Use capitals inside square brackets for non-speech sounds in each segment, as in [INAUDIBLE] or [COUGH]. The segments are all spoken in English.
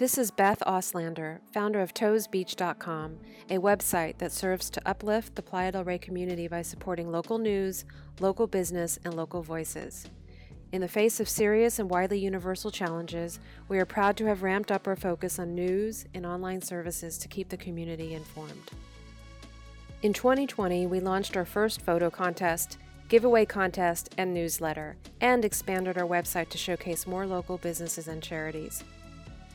This is Beth Oslander, founder of toesbeach.com, a website that serves to uplift the Playa del Rey community by supporting local news, local business, and local voices. In the face of serious and widely universal challenges, we are proud to have ramped up our focus on news and online services to keep the community informed. In 2020, we launched our first photo contest, giveaway contest, and newsletter, and expanded our website to showcase more local businesses and charities.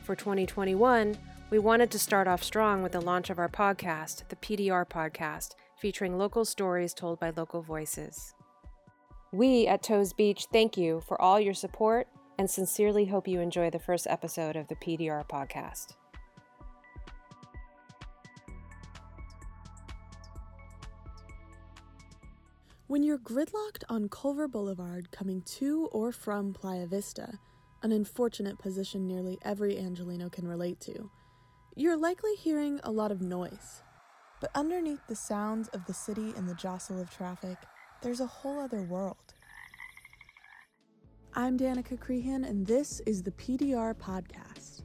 For 2021, we wanted to start off strong with the launch of our podcast, the PDR Podcast, featuring local stories told by local voices. We at Toes Beach thank you for all your support and sincerely hope you enjoy the first episode of the PDR Podcast. When you're gridlocked on Culver Boulevard coming to or from Playa Vista, an unfortunate position nearly every Angelino can relate to, you're likely hearing a lot of noise. But underneath the sounds of the city and the jostle of traffic, there's a whole other world. I'm Danica Creahan, and this is the PDR Podcast.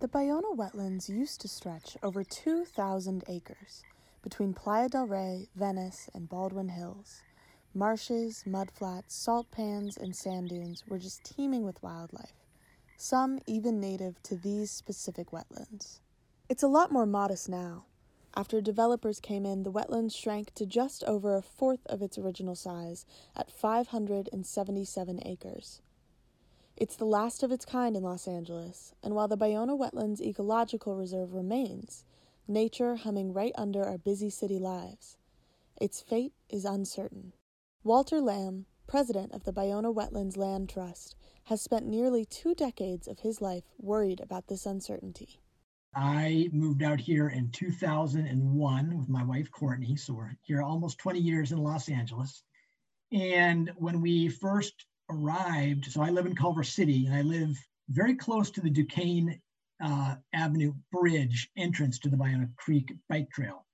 The Ballona wetlands used to stretch over 2,000 acres between Playa del Rey, Venice, and Baldwin Hills. Marshes, mudflats, salt pans, and sand dunes were just teeming with wildlife, some even native to these specific wetlands. It's a lot more modest now. After developers came in, the wetlands shrank to just over a fourth of its original size at 577 acres. It's the last of its kind in Los Angeles, and while the Ballona Wetlands Ecological Reserve remains, nature humming right under our busy city lives, its fate is uncertain. Walter Lamb, president of the Ballona Wetlands Land Trust, has spent nearly two decades of his life worried about this uncertainty. I moved out here in 2001 with my wife, Courtney. So we're here almost 20 years in Los Angeles. And when we first arrived, so I live in Culver City and I live very close to the Duquesne uh, Avenue Bridge entrance to the Ballona Creek bike trail.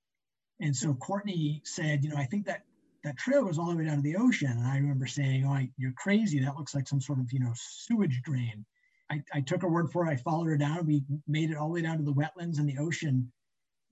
And so Courtney said, you know, I think that that trail goes all the way down to the ocean. And I remember saying, oh, you're crazy. That looks like some sort of, you know, sewage drain. I, I took her word for it. I followed her down. We made it all the way down to the wetlands and the ocean.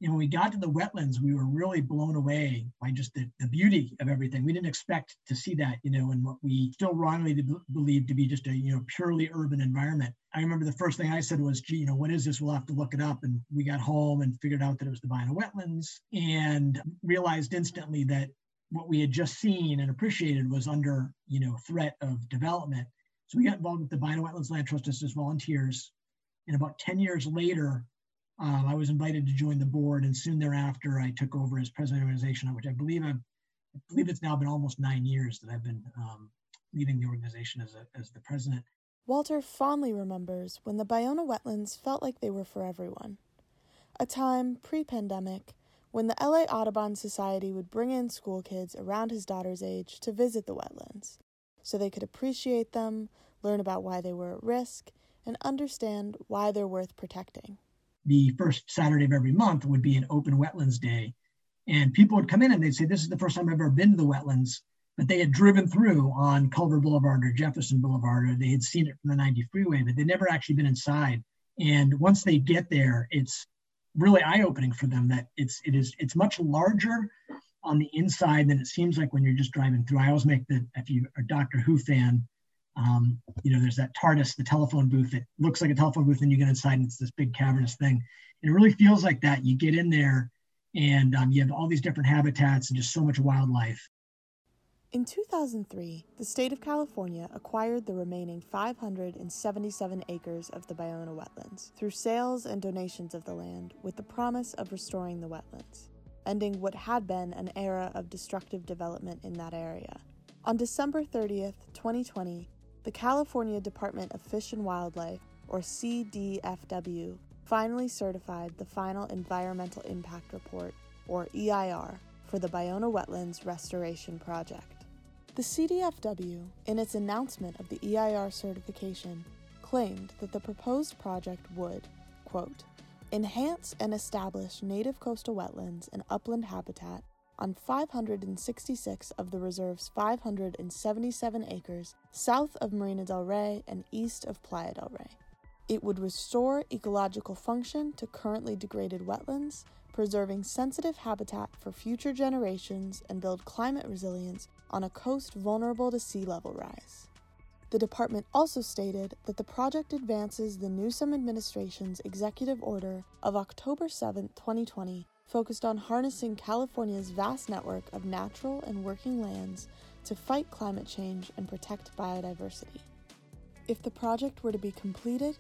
And when we got to the wetlands, we were really blown away by just the, the beauty of everything. We didn't expect to see that, you know, in what we still wrongly believe to be just a, you know, purely urban environment. I remember the first thing I said was, gee, you know, what is this? We'll have to look it up. And we got home and figured out that it was the Ballona wetlands and realized instantly that what we had just seen and appreciated was under you know threat of development. So we got involved with the Ballona Wetlands Land Trust as volunteers. And about 10 years later, um, I was invited to join the board, and soon thereafter, I took over as president of the organization, which I believe I've, I believe it's now been almost nine years that I've been um, leading the organization as, a, as the president. Walter fondly remembers when the Ballona wetlands felt like they were for everyone. A time pre pandemic when the LA Audubon Society would bring in school kids around his daughter's age to visit the wetlands so they could appreciate them, learn about why they were at risk, and understand why they're worth protecting. The first Saturday of every month would be an open wetlands day. And people would come in and they'd say, This is the first time I've ever been to the wetlands. But they had driven through on Culver Boulevard or Jefferson Boulevard, or they had seen it from the 90 freeway, but they'd never actually been inside. And once they get there, it's really eye-opening for them that it's it is it's much larger on the inside than it seems like when you're just driving through. I always make the if you are a Doctor Who fan, um, you know, there's that TARDIS, the telephone booth that looks like a telephone booth, and you get inside and it's this big cavernous thing. And it really feels like that. You get in there and um, you have all these different habitats and just so much wildlife. In 2003, the state of California acquired the remaining 577 acres of the Ballona wetlands through sales and donations of the land with the promise of restoring the wetlands, ending what had been an era of destructive development in that area. On December 30th, 2020, the California Department of Fish and Wildlife, or CDFW, finally certified the final Environmental Impact Report, or EIR, for the Ballona Wetlands Restoration Project. The CDFW, in its announcement of the EIR certification, claimed that the proposed project would, quote, enhance and establish native coastal wetlands and upland habitat on 566 of the reserve's 577 acres south of Marina del Rey and east of Playa del Rey. It would restore ecological function to currently degraded wetlands, preserving sensitive habitat for future generations and build climate resilience on a coast vulnerable to sea level rise. The department also stated that the project advances the Newsom administration's executive order of October 7, 2020, focused on harnessing California's vast network of natural and working lands to fight climate change and protect biodiversity. If the project were to be completed,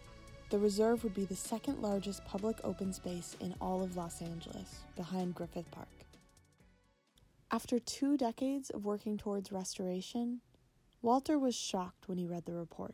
the reserve would be the second largest public open space in all of Los Angeles, behind Griffith Park. After two decades of working towards restoration, Walter was shocked when he read the report.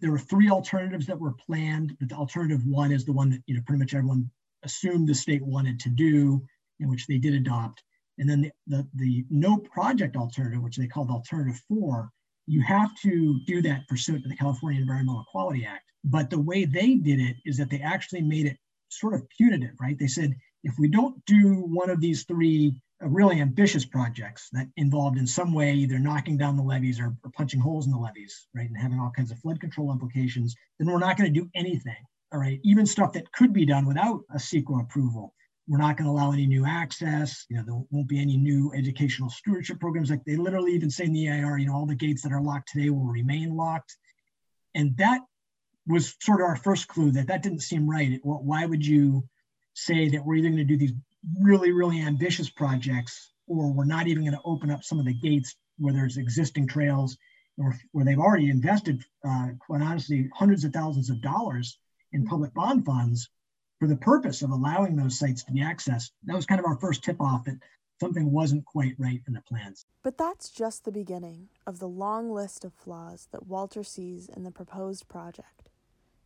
There were three alternatives that were planned, but the alternative one is the one that you know pretty much everyone assumed the state wanted to do, in which they did adopt. And then the, the, the no project alternative, which they called alternative four, you have to do that pursuant to the California Environmental Quality Act. But the way they did it is that they actually made it sort of punitive, right? They said, if we don't do one of these three uh, really ambitious projects that involved in some way either knocking down the levees or, or, punching holes in the levees, right, and having all kinds of flood control implications, then we're not going to do anything. All right, even stuff that could be done without a CEQA approval. We're not going to allow any new access. You know, there won't be any new educational stewardship programs. Like they literally even say in the EIR, you know, all the gates that are locked today will remain locked. And that was sort of our first clue that that didn't seem right. Why would you say that we're either going to do these really, really ambitious projects, or we're not even going to open up some of the gates where there's existing trails or where they've already invested, uh, quite honestly, hundreds of thousands of dollars in public bond funds for the purpose of allowing those sites to be accessed. That was kind of our first tip off that something wasn't quite right in the plans. But that's just the beginning of the long list of flaws that Walter sees in the proposed project,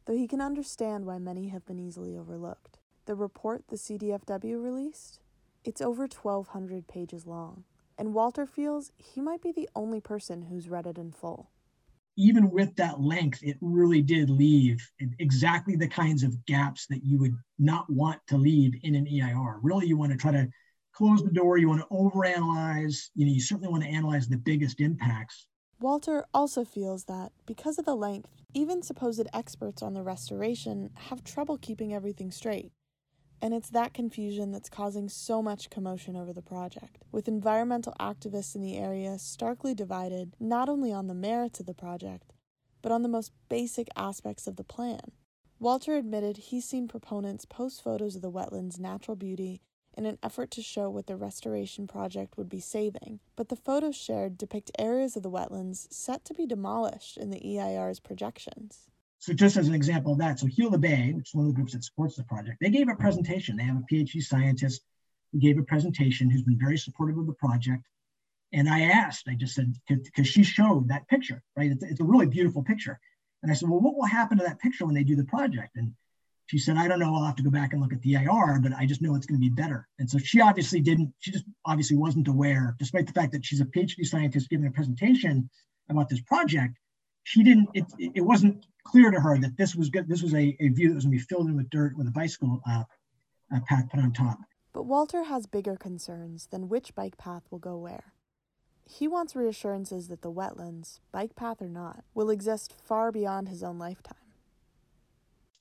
though he can understand why many have been easily overlooked. The report the CDFW released? It's over 1,200 pages long, and Walter feels he might be the only person who's read it in full. Even with that length, it really did leave exactly the kinds of gaps that you would not want to leave in an EIR. Really, you want to try to close the door, you want to overanalyze, you know, you certainly want to analyze the biggest impacts. Walter also feels that, because of the length, even supposed experts on the restoration have trouble keeping everything straight. And it's that confusion that's causing so much commotion over the project, with environmental activists in the area starkly divided not only on the merits of the project, but on the most basic aspects of the plan. Walter admitted he's seen proponents post photos of the wetland's natural beauty in an effort to show what the restoration project would be saving, but the photos shared depict areas of the wetlands set to be demolished in the EIR's projections. So just as an example of that, so Heal Bay, which is one of the groups that supports the project, they gave a presentation. They have a PhD scientist who gave a presentation who's been very supportive of the project. And I asked, I just said, because she showed that picture, right? It's, it's, a really beautiful picture. And I said, well, what will happen to that picture when they do the project? And she said, I don't know. I'll have to go back and look at the AR, but I just know it's going to be better. And so she obviously didn't, she just obviously wasn't aware, despite the fact that she's a PhD scientist giving a presentation about this project. She didn't, it, it wasn't clear to her that this was good. This was a, a view that was going to be filled in with dirt with a bicycle uh, uh, path put on top. But Walter has bigger concerns than which bike path will go where. He wants reassurances that the wetlands, bike path or not, will exist far beyond his own lifetime.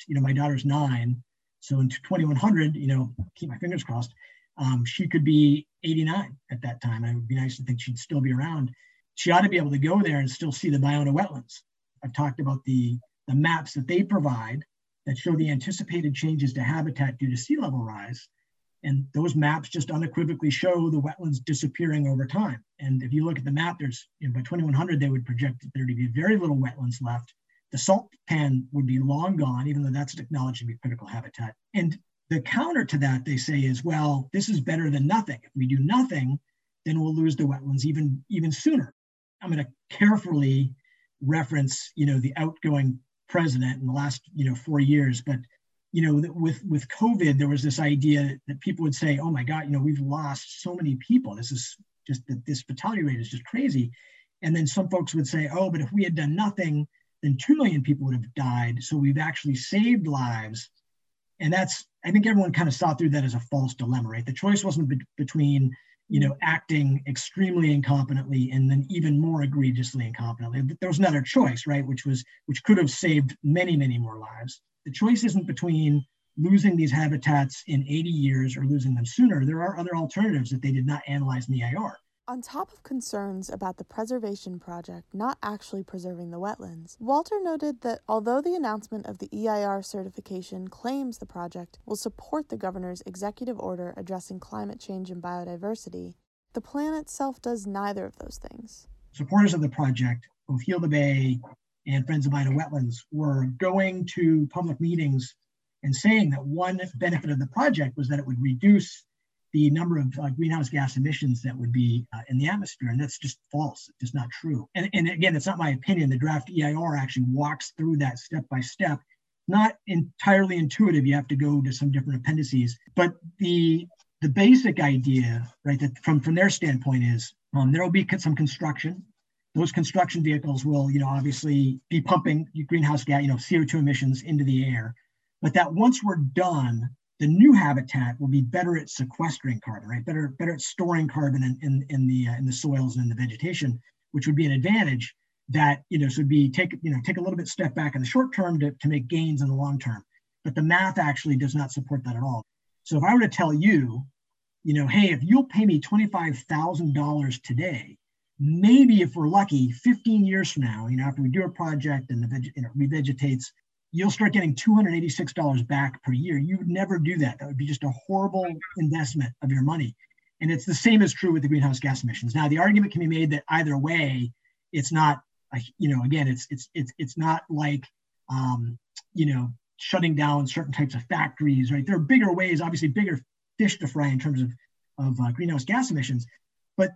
You know, my daughter's nine, so in 2100, you know, keep my fingers crossed, um, she could be 89 at that time. It would be nice to think she'd still be around. She ought to be able to go there and still see the Ballona wetlands. I've talked about the the maps that they provide that show the anticipated changes to habitat due to sea level rise. And those maps just unequivocally show the wetlands disappearing over time. And if you look at the map, there's you know, by 2100, they would project there to be very little wetlands left. The salt pan would be long gone, even though that's to be critical habitat. And the counter to that, they say, is well, this is better than nothing. If we do nothing, then we'll lose the wetlands even, even sooner. I'm going to carefully reference, you know, the outgoing president in the last you know four years but you know with with covid there was this idea that people would say oh my god you know we've lost so many people this is just that this fatality rate is just crazy and then some folks would say oh but if we had done nothing then 2 million people would have died so we've actually saved lives and that's i think everyone kind of saw through that as a false dilemma right the choice wasn't be- between you know, mm-hmm. acting extremely incompetently and then even more egregiously incompetently. There was another choice, right, which was which could have saved many, many more lives. The choice isn't between losing these habitats in 80 years or losing them sooner. There are other alternatives that they did not analyze in the EIR. On top of concerns about the preservation project not actually preserving the wetlands, Walter noted that although the announcement of the EIR certification claims the project will support the governor's executive order addressing climate change and biodiversity, the plan itself does neither of those things. Supporters of the project, both Heal the Bay and Friends of Ballona Wetlands, were going to public meetings and saying that one benefit of the project was that it would reduce the number of uh, greenhouse gas emissions that would be uh, in the atmosphere. And that's just false. It's just not true. And, and again, it's not my opinion. The draft EIR actually walks through that step by step. Not entirely intuitive. You have to go to some different appendices. But the the basic idea, right, that from, from their standpoint is um, there will be some construction. Those construction vehicles will, you know, obviously be pumping greenhouse gas, you know, CO2 emissions into the air. But that once we're done, the new habitat will be better at sequestering carbon, right? Better, better at storing carbon in, in, in the uh, in the soils and in the vegetation, which would be an advantage that you know should be take you know take a little bit step back in the short term to, to make gains in the long term. But the math actually does not support that at all. So if I were to tell you, you know, hey, if you'll pay me $25,000 today, maybe if we're lucky, 15 years from now, you know, after we do a project and the veg- you know, revegetates you'll start getting $286 back per year. You would never do that. That would be just a horrible investment of your money. And it's the same as true with the greenhouse gas emissions. Now, the argument can be made that either way, it's not, you know, again, it's it's it's it's not like, um, you know, shutting down certain types of factories, right? There are bigger ways, obviously, bigger fish to fry in terms of of uh, greenhouse gas emissions, but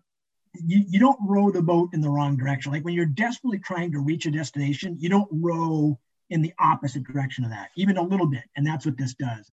you, you don't row the boat in the wrong direction. Like when you're desperately trying to reach a destination, you don't row in the opposite direction of that, even a little bit. And that's what this does.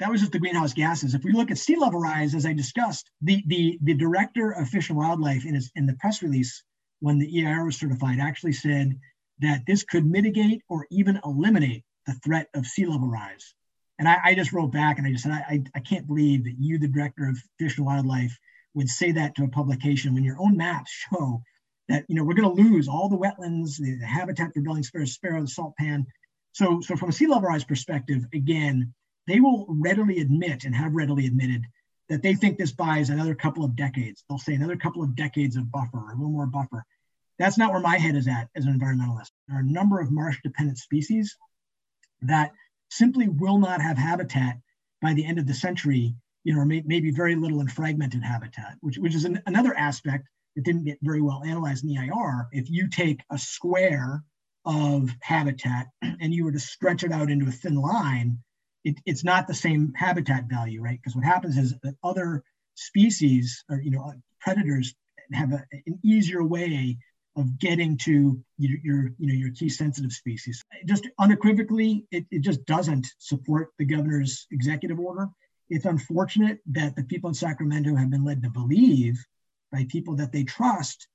That was just the greenhouse gases. If we look at sea level rise, as I discussed, the, the, the director of Fish and Wildlife in, his, in the press release when the EIR was certified actually said that this could mitigate or even eliminate the threat of sea level rise. And I, I just wrote back and I just said, I, I can't believe that you, the director of Fish and Wildlife, would say that to a publication when your own maps show that you know we're going to lose all the wetlands, the, habitat for Belding's sparrow, the salt pan. So, so from a sea level rise perspective, again, they will readily admit and have readily admitted that they think this buys another couple of decades. They'll say another couple of decades of buffer, a little more buffer. That's not where my head is at as an environmentalist. There are a number of marsh dependent species that simply will not have habitat by the end of the century, you know, or may, maybe very little in fragmented habitat, which, which is an, another aspect it didn't get very well analyzed in the EIR, If you take a square of habitat and you were to stretch it out into a thin line, it, it's not the same habitat value, right? Because what happens is that other species or you know uh, predators have a, an easier way of getting to your, your, you know your key sensitive species. Just unequivocally, it, it just doesn't support the governor's executive order. It's unfortunate that the people in Sacramento have been led to believe by people that they trust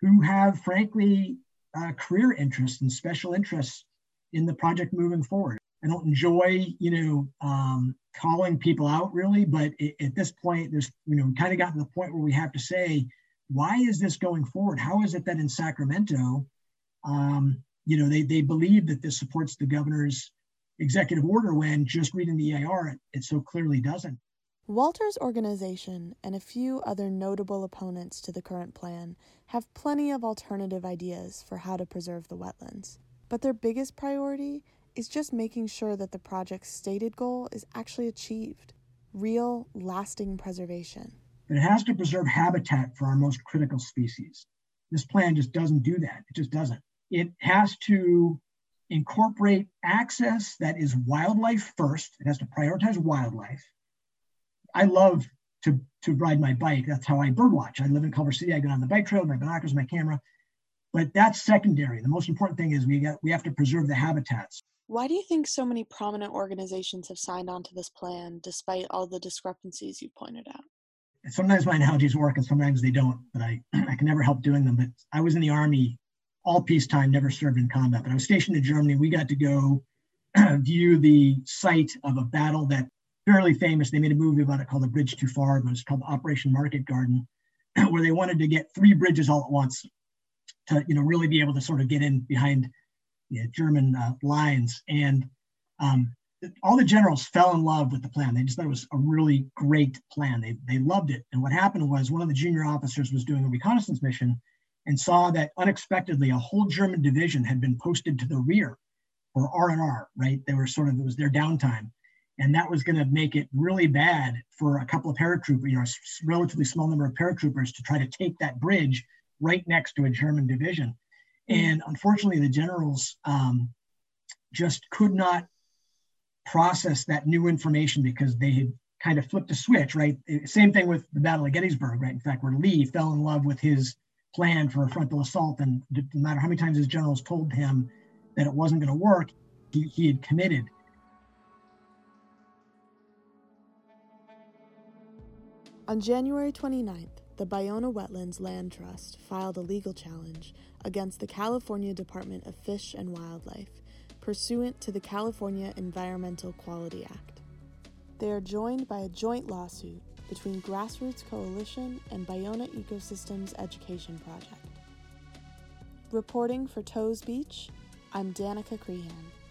who have, frankly, uh, career interests and special interests in the project moving forward. I don't enjoy, you know, um, calling people out really, but it, at this point, there's, you know, we kind of gotten to the point where we have to say, why is this going forward? How is it that in Sacramento, um, you know, they, they believe that this supports the governor's executive order when just reading the EIR, it, it so clearly doesn't. Walter's organization and a few other notable opponents to the current plan have plenty of alternative ideas for how to preserve the wetlands. But their biggest priority is just making sure that the project's stated goal is actually achieved real, lasting preservation. It has to preserve habitat for our most critical species. This plan just doesn't do that. It just doesn't. It has to incorporate access that is wildlife first, it has to prioritize wildlife I love to, to ride my bike. That's how I birdwatch. I live in Culver City. I go on the bike trail, my binoculars, my camera. But that's secondary. The most important thing is we got we have to preserve the habitats. Why do you think so many prominent organizations have signed on to this plan despite all the discrepancies you pointed out? Sometimes my analogies work and sometimes they don't, but I, [CLEARS THROAT] I can never help doing them. But I was in the army all peacetime, never served in combat. But I was stationed in Germany. We got to go [CLEARS THROAT] view the site of a battle that fairly famous. They made a movie about it called The Bridge Too Far, but it's called Operation Market Garden. [CLEARS THROAT] where they wanted to get three bridges all at once to, you know, really be able to sort of get in behind the German uh, lines. And um, all the generals fell in love with the plan. They just thought it was a really great plan. They, they loved it. And what happened was one of the junior officers was doing a reconnaissance mission and saw that unexpectedly a whole German division had been posted to the rear for R&R, right? They were sort of, it was their downtime. And that was going to make it really bad for a couple of paratroopers, you know, a relatively small number of paratroopers to try to take that bridge right next to a German division. And unfortunately, the generals um, just could not process that new information because they had kind of flipped a switch, right? Same thing with the Battle of Gettysburg, right? In fact, where Lee fell in love with his plan for a frontal assault, and no matter how many times his generals told him that it wasn't going to work, he, he had committed. On January 29th, the Ballona Wetlands Land Trust filed a legal challenge against the California Department of Fish and Wildlife pursuant to the California Environmental Quality Act. They are joined by a joint lawsuit between Grassroots Coalition and Ballona Ecosystems Education Project. Reporting for Toes Beach, I'm Danica Creahan.